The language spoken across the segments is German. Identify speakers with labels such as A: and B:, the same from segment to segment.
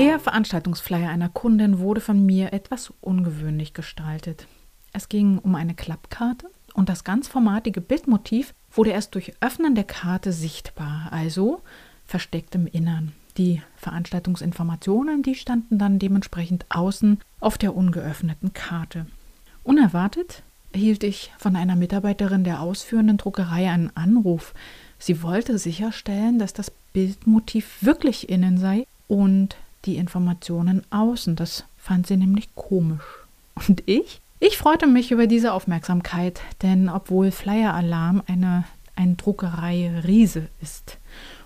A: Der Veranstaltungsflyer einer Kundin wurde von mir etwas ungewöhnlich gestaltet. Es ging um eine Klappkarte und das ganzformatige Bildmotiv wurde erst durch Öffnen der Karte sichtbar, also versteckt im Innern. Die Veranstaltungsinformationen, die standen dann dementsprechend außen auf der ungeöffneten Karte. Unerwartet erhielt ich von einer Mitarbeiterin der ausführenden Druckerei einen Anruf. Sie wollte sicherstellen, dass das Bildmotiv wirklich innen sei und die Informationen außen. Das fand sie nämlich komisch. Und ich? Ich freute mich über diese Aufmerksamkeit, denn obwohl Flyer Alarm eine, eine Druckerei Riese ist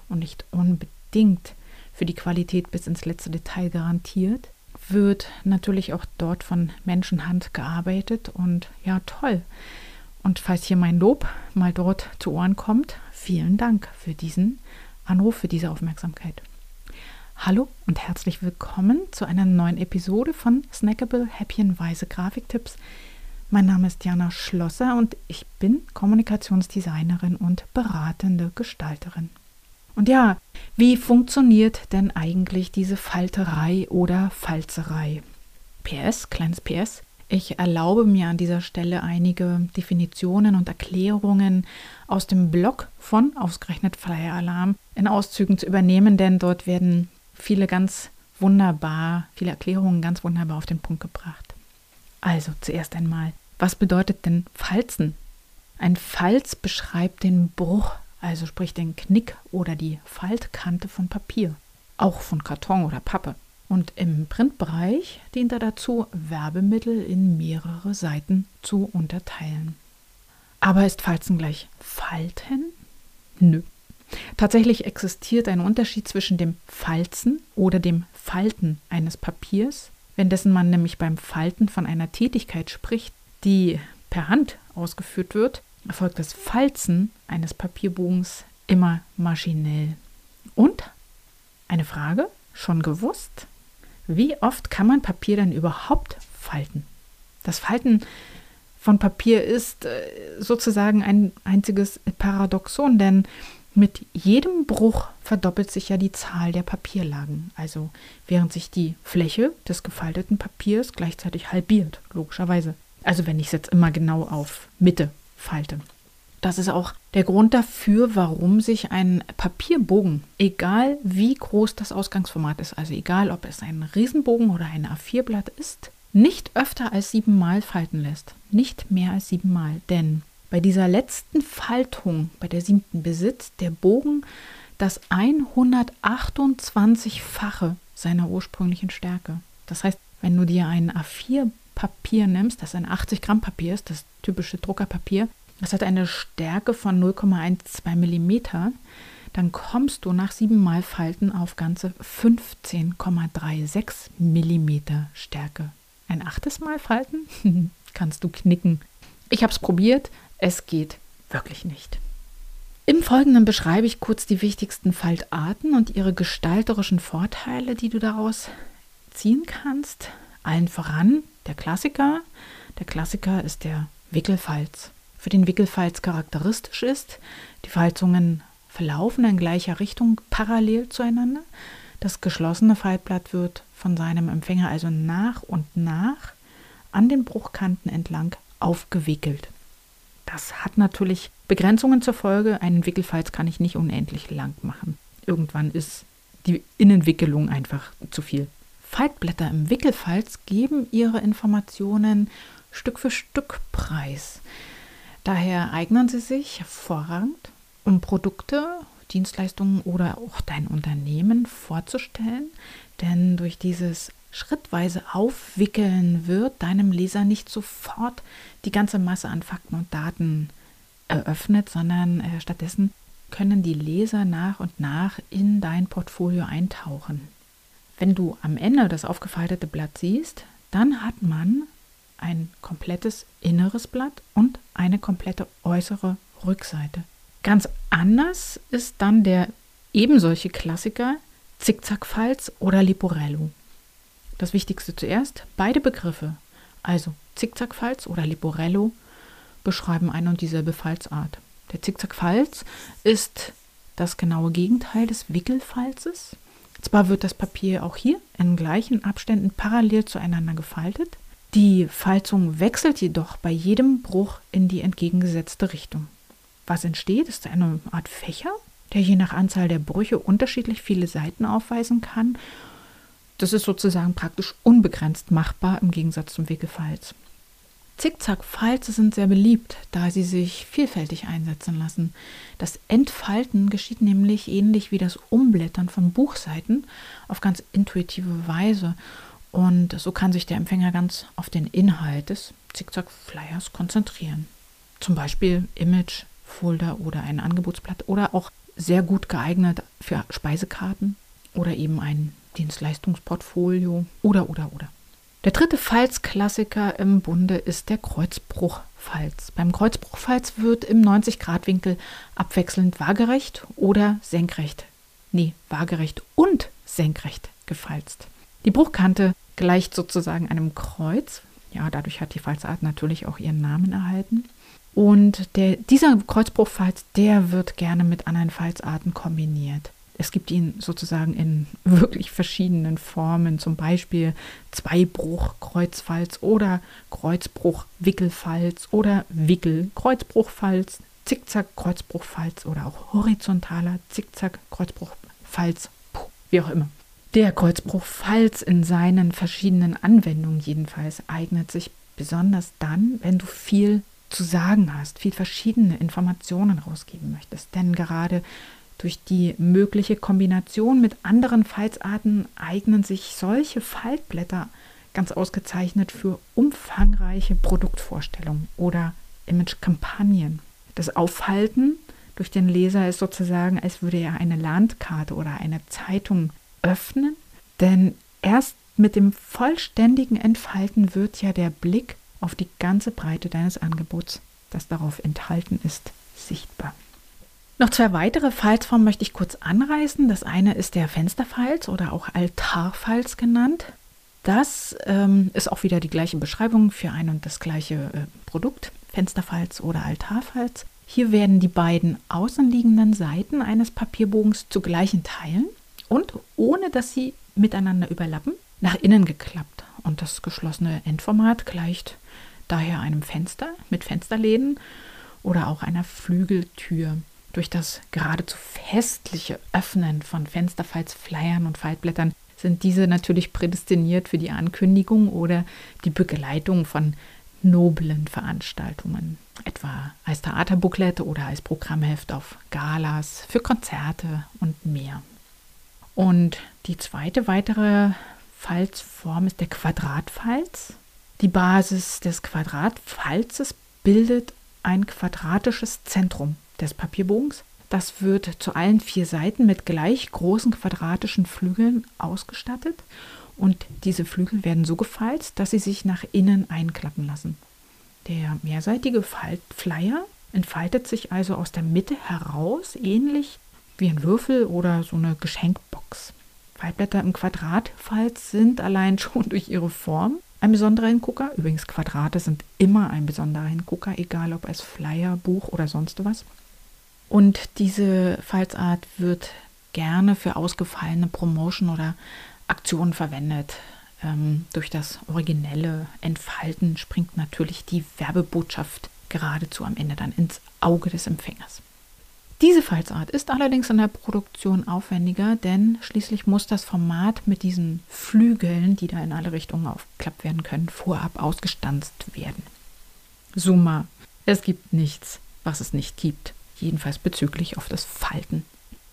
A: und nicht unbedingt für die Qualität bis ins letzte Detail garantiert, wird natürlich auch dort von Menschenhand gearbeitet und ja, toll. Und falls hier mein Lob mal dort zu Ohren kommt, vielen Dank für diesen Anruf, für diese Aufmerksamkeit. Hallo und herzlich willkommen zu einer neuen Episode von Snackable Häppchenweise Grafiktipps. Mein Name ist Jana Schlosser und ich bin Kommunikationsdesignerin und beratende Gestalterin. Und ja, wie funktioniert denn eigentlich diese Falterei oder Falzerei? PS, kleines PS. Ich erlaube mir an dieser Stelle einige Definitionen und Erklärungen aus dem Blog von ausgerechnet Flyer Alarm in Auszügen zu übernehmen, denn dort werden viele ganz wunderbar, viele Erklärungen ganz wunderbar auf den Punkt gebracht. Also zuerst einmal, was bedeutet denn Falzen? Ein Falz beschreibt den Bruch, also sprich den Knick oder die Faltkante von Papier, auch von Karton oder Pappe. Und im Printbereich dient er dazu, Werbemittel in mehrere Seiten zu unterteilen. Aber ist Falzen gleich Falten? Nö. Tatsächlich existiert ein Unterschied zwischen dem Falzen oder dem Falten eines Papiers, wenn dessen man nämlich beim Falten von einer Tätigkeit spricht, die per Hand ausgeführt wird, erfolgt das Falzen eines Papierbogens immer maschinell. Und eine Frage, schon gewusst? Wie oft kann man Papier denn überhaupt falten? Das Falten von Papier ist äh, sozusagen ein einziges Paradoxon, denn mit jedem Bruch verdoppelt sich ja die Zahl der Papierlagen. Also während sich die Fläche des gefalteten Papiers gleichzeitig halbiert, logischerweise. Also wenn ich es jetzt immer genau auf Mitte falte. Das ist auch der Grund dafür, warum sich ein Papierbogen, egal wie groß das Ausgangsformat ist, also egal ob es ein Riesenbogen oder ein A4-Blatt ist, nicht öfter als siebenmal falten lässt. Nicht mehr als siebenmal. Denn bei dieser letzten Faltung, bei der siebten, besitzt der Bogen das 128-fache seiner ursprünglichen Stärke. Das heißt, wenn du dir ein A4-Papier nimmst, das ein 80 Gramm Papier ist, das typische Druckerpapier, das hat eine Stärke von 0,12 mm, dann kommst du nach siebenmal Falten auf ganze 15,36 mm Stärke. Ein achtes Mal falten? Kannst du knicken. Ich habe es probiert, es geht wirklich nicht. Im Folgenden beschreibe ich kurz die wichtigsten Faltarten und ihre gestalterischen Vorteile, die du daraus ziehen kannst. Allen voran der Klassiker. Der Klassiker ist der Wickelfalz. Für den Wickelfalz charakteristisch ist, die Falzungen verlaufen in gleicher Richtung parallel zueinander. Das geschlossene Faltblatt wird von seinem Empfänger also nach und nach an den Bruchkanten entlang aufgewickelt. Das hat natürlich Begrenzungen zur Folge. Einen Wickelfalz kann ich nicht unendlich lang machen. Irgendwann ist die Innenwickelung einfach zu viel. Faltblätter im Wickelfalz geben ihre Informationen Stück für Stück preis. Daher eignen sie sich hervorragend, um Produkte, Dienstleistungen oder auch dein Unternehmen vorzustellen, denn durch dieses schrittweise Aufwickeln wird deinem Leser nicht sofort die ganze Masse an Fakten und Daten eröffnet, sondern äh, stattdessen können die Leser nach und nach in dein Portfolio eintauchen. Wenn du am Ende das aufgefaltete Blatt siehst, dann hat man ein komplettes inneres Blatt und eine komplette äußere Rückseite. Ganz anders ist dann der ebensolche Klassiker Zickzackfalz oder Liporello. Das Wichtigste zuerst, beide Begriffe, also Zickzackfalz oder Liporello, beschreiben eine und dieselbe Falzart. Der Zickzackfalz ist das genaue Gegenteil des Wickelfalzes. Zwar wird das Papier auch hier in gleichen Abständen parallel zueinander gefaltet, die Falzung wechselt jedoch bei jedem Bruch in die entgegengesetzte Richtung. Was entsteht, ist eine Art Fächer, der je nach Anzahl der Brüche unterschiedlich viele Seiten aufweisen kann. Das ist sozusagen praktisch unbegrenzt machbar im Gegensatz zum Wickelfalz. Zickzackfalze sind sehr beliebt, da sie sich vielfältig einsetzen lassen. Das Entfalten geschieht nämlich ähnlich wie das Umblättern von Buchseiten auf ganz intuitive Weise. Und so kann sich der Empfänger ganz auf den Inhalt des Zickzack-Flyers konzentrieren. Zum Beispiel Image, Folder oder ein Angebotsblatt oder auch sehr gut geeignet für Speisekarten oder eben ein Dienstleistungsportfolio oder oder oder. Der dritte Falzklassiker im Bunde ist der Kreuzbruchfalz. Beim Kreuzbruchfalz wird im 90-Grad-Winkel abwechselnd waagerecht oder senkrecht, nee, waagerecht und senkrecht gefalzt. Die Bruchkante gleicht sozusagen einem Kreuz. Ja, dadurch hat die Falzart natürlich auch ihren Namen erhalten. Und der, dieser Kreuzbruchfalz, der wird gerne mit anderen Falzarten kombiniert. Es gibt ihn sozusagen in wirklich verschiedenen Formen, zum Beispiel Zweibruch-Kreuzfalz oder Kreuzbruch-Wickelfalz oder Wickel-Kreuzbruchfalz, Zickzack-Kreuzbruchfalz oder auch horizontaler Zickzack-Kreuzbruchfalz, wie auch immer. Der Kreuzbruchfalz in seinen verschiedenen Anwendungen jedenfalls eignet sich besonders dann, wenn du viel zu sagen hast, viel verschiedene Informationen rausgeben möchtest. Denn gerade durch die mögliche Kombination mit anderen Falzarten eignen sich solche Faltblätter ganz ausgezeichnet für umfangreiche Produktvorstellungen oder Imagekampagnen. Das Aufhalten durch den Leser ist sozusagen, als würde er eine Landkarte oder eine Zeitung öffnen, denn erst mit dem vollständigen Entfalten wird ja der Blick auf die ganze Breite deines Angebots, das darauf enthalten ist, sichtbar. Noch zwei weitere Falzformen möchte ich kurz anreißen. Das eine ist der Fensterfalz oder auch Altarfalz genannt. Das ähm, ist auch wieder die gleiche Beschreibung für ein und das gleiche äh, Produkt, Fensterfalz oder Altarfalz. Hier werden die beiden außenliegenden Seiten eines Papierbogens zu gleichen Teilen und ohne dass sie miteinander überlappen, nach innen geklappt. Und das geschlossene Endformat gleicht daher einem Fenster mit Fensterläden oder auch einer Flügeltür. Durch das geradezu festliche Öffnen von Fensterfalzflyern und Faltblättern sind diese natürlich prädestiniert für die Ankündigung oder die Begleitung von noblen Veranstaltungen, etwa als Theaterbooklet oder als Programmheft auf Galas, für Konzerte und mehr. Und die zweite weitere Falzform ist der Quadratfalz. Die Basis des Quadratfalzes bildet ein quadratisches Zentrum des Papierbogens. Das wird zu allen vier Seiten mit gleich großen quadratischen Flügeln ausgestattet und diese Flügel werden so gefalzt, dass sie sich nach innen einklappen lassen. Der mehrseitige Faltflyer entfaltet sich also aus der Mitte heraus, ähnlich wie ein Würfel oder so eine Geschenkbox. Faltblätter im Quadratfalz sind allein schon durch ihre Form ein besonderer Hingucker. Übrigens, Quadrate sind immer ein besonderer Hingucker, egal ob als Flyer, Buch oder sonst was. Und diese Falzart wird gerne für ausgefallene Promotion oder Aktionen verwendet. Ähm, durch das originelle Entfalten springt natürlich die Werbebotschaft geradezu am Ende dann ins Auge des Empfängers. Diese Falzart ist allerdings in der Produktion aufwendiger, denn schließlich muss das Format mit diesen Flügeln, die da in alle Richtungen aufgeklappt werden können, vorab ausgestanzt werden. Summa. Es gibt nichts, was es nicht gibt jedenfalls bezüglich auf das Falten.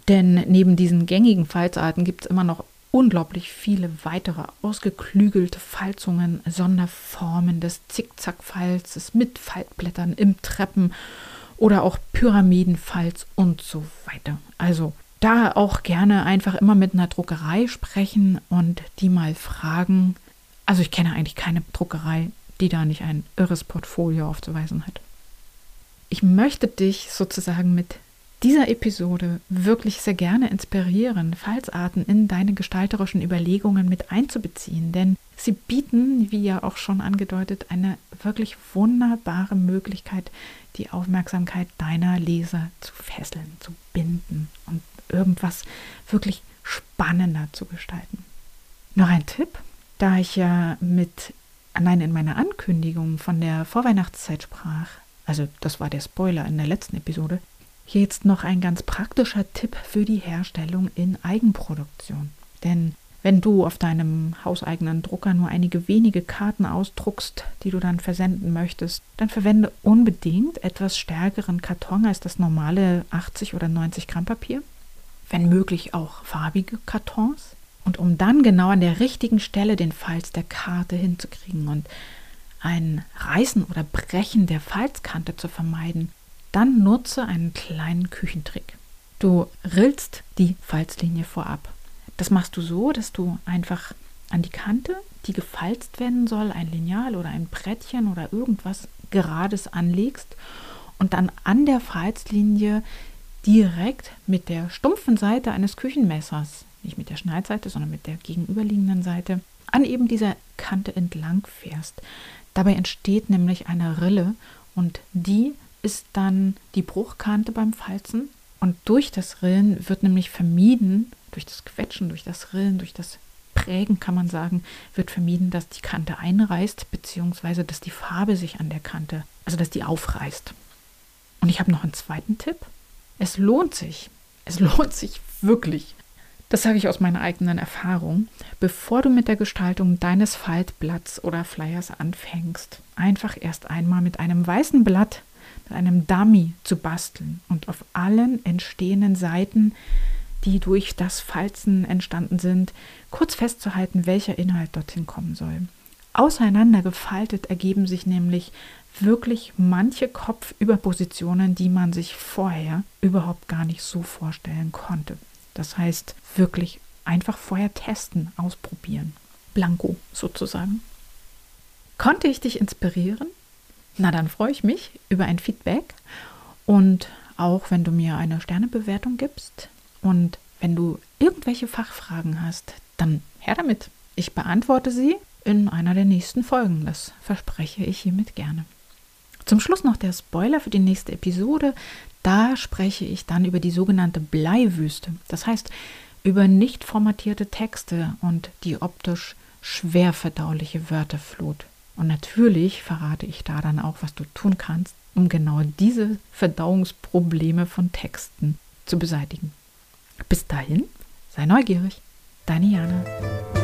A: Denn neben diesen gängigen Falzarten gibt es immer noch unglaublich viele weitere ausgeklügelte Falzungen, Sonderformen des Zickzackfalzes mit Faltblättern im Treppen oder auch Pyramidenfalz und so weiter. Also da auch gerne einfach immer mit einer Druckerei sprechen und die mal fragen. Also ich kenne eigentlich keine Druckerei, die da nicht ein irres Portfolio aufzuweisen hat. Ich möchte dich sozusagen mit dieser Episode wirklich sehr gerne inspirieren, Falsarten in deine gestalterischen Überlegungen mit einzubeziehen, denn sie bieten, wie ja auch schon angedeutet, eine wirklich wunderbare Möglichkeit, die Aufmerksamkeit deiner Leser zu fesseln, zu binden und irgendwas wirklich spannender zu gestalten. Noch ein Tipp, da ich ja mit allein in meiner Ankündigung von der Vorweihnachtszeit sprach, also das war der Spoiler in der letzten Episode, jetzt noch ein ganz praktischer Tipp für die Herstellung in Eigenproduktion. Denn wenn du auf deinem hauseigenen Drucker nur einige wenige Karten ausdruckst, die du dann versenden möchtest, dann verwende unbedingt etwas stärkeren Karton als das normale 80 oder 90 Gramm Papier. Wenn möglich auch farbige Kartons. Und um dann genau an der richtigen Stelle den Falz der Karte hinzukriegen und ein Reißen oder Brechen der Falzkante zu vermeiden, dann nutze einen kleinen Küchentrick. Du rillst die Falzlinie vorab. Das machst du so, dass du einfach an die Kante, die gefalzt werden soll, ein Lineal oder ein Brettchen oder irgendwas Gerades anlegst und dann an der Falzlinie direkt mit der stumpfen Seite eines Küchenmessers, nicht mit der Schneidseite, sondern mit der gegenüberliegenden Seite, an eben dieser Kante entlang fährst. Dabei entsteht nämlich eine Rille und die ist dann die Bruchkante beim Falzen. Und durch das Rillen wird nämlich vermieden, durch das Quetschen, durch das Rillen, durch das Prägen kann man sagen, wird vermieden, dass die Kante einreißt, beziehungsweise dass die Farbe sich an der Kante, also dass die aufreißt. Und ich habe noch einen zweiten Tipp. Es lohnt sich, es lohnt sich wirklich. Das sage ich aus meiner eigenen Erfahrung. Bevor du mit der Gestaltung deines Faltblatts oder Flyers anfängst, einfach erst einmal mit einem weißen Blatt mit einem Dummy zu basteln und auf allen entstehenden Seiten, die durch das Falzen entstanden sind, kurz festzuhalten, welcher Inhalt dorthin kommen soll. Auseinandergefaltet ergeben sich nämlich wirklich manche Kopfüberpositionen, die man sich vorher überhaupt gar nicht so vorstellen konnte. Das heißt, wirklich einfach vorher testen, ausprobieren. Blanco sozusagen. Konnte ich dich inspirieren? Na, dann freue ich mich über ein Feedback und auch wenn du mir eine Sternebewertung gibst und wenn du irgendwelche Fachfragen hast, dann her damit. Ich beantworte sie in einer der nächsten Folgen. Das verspreche ich hiermit gerne. Zum Schluss noch der Spoiler für die nächste Episode. Da spreche ich dann über die sogenannte Bleiwüste. Das heißt, über nicht formatierte Texte und die optisch schwer verdauliche Wörterflut. Und natürlich verrate ich da dann auch, was du tun kannst, um genau diese Verdauungsprobleme von Texten zu beseitigen. Bis dahin, sei neugierig. Deine Jana.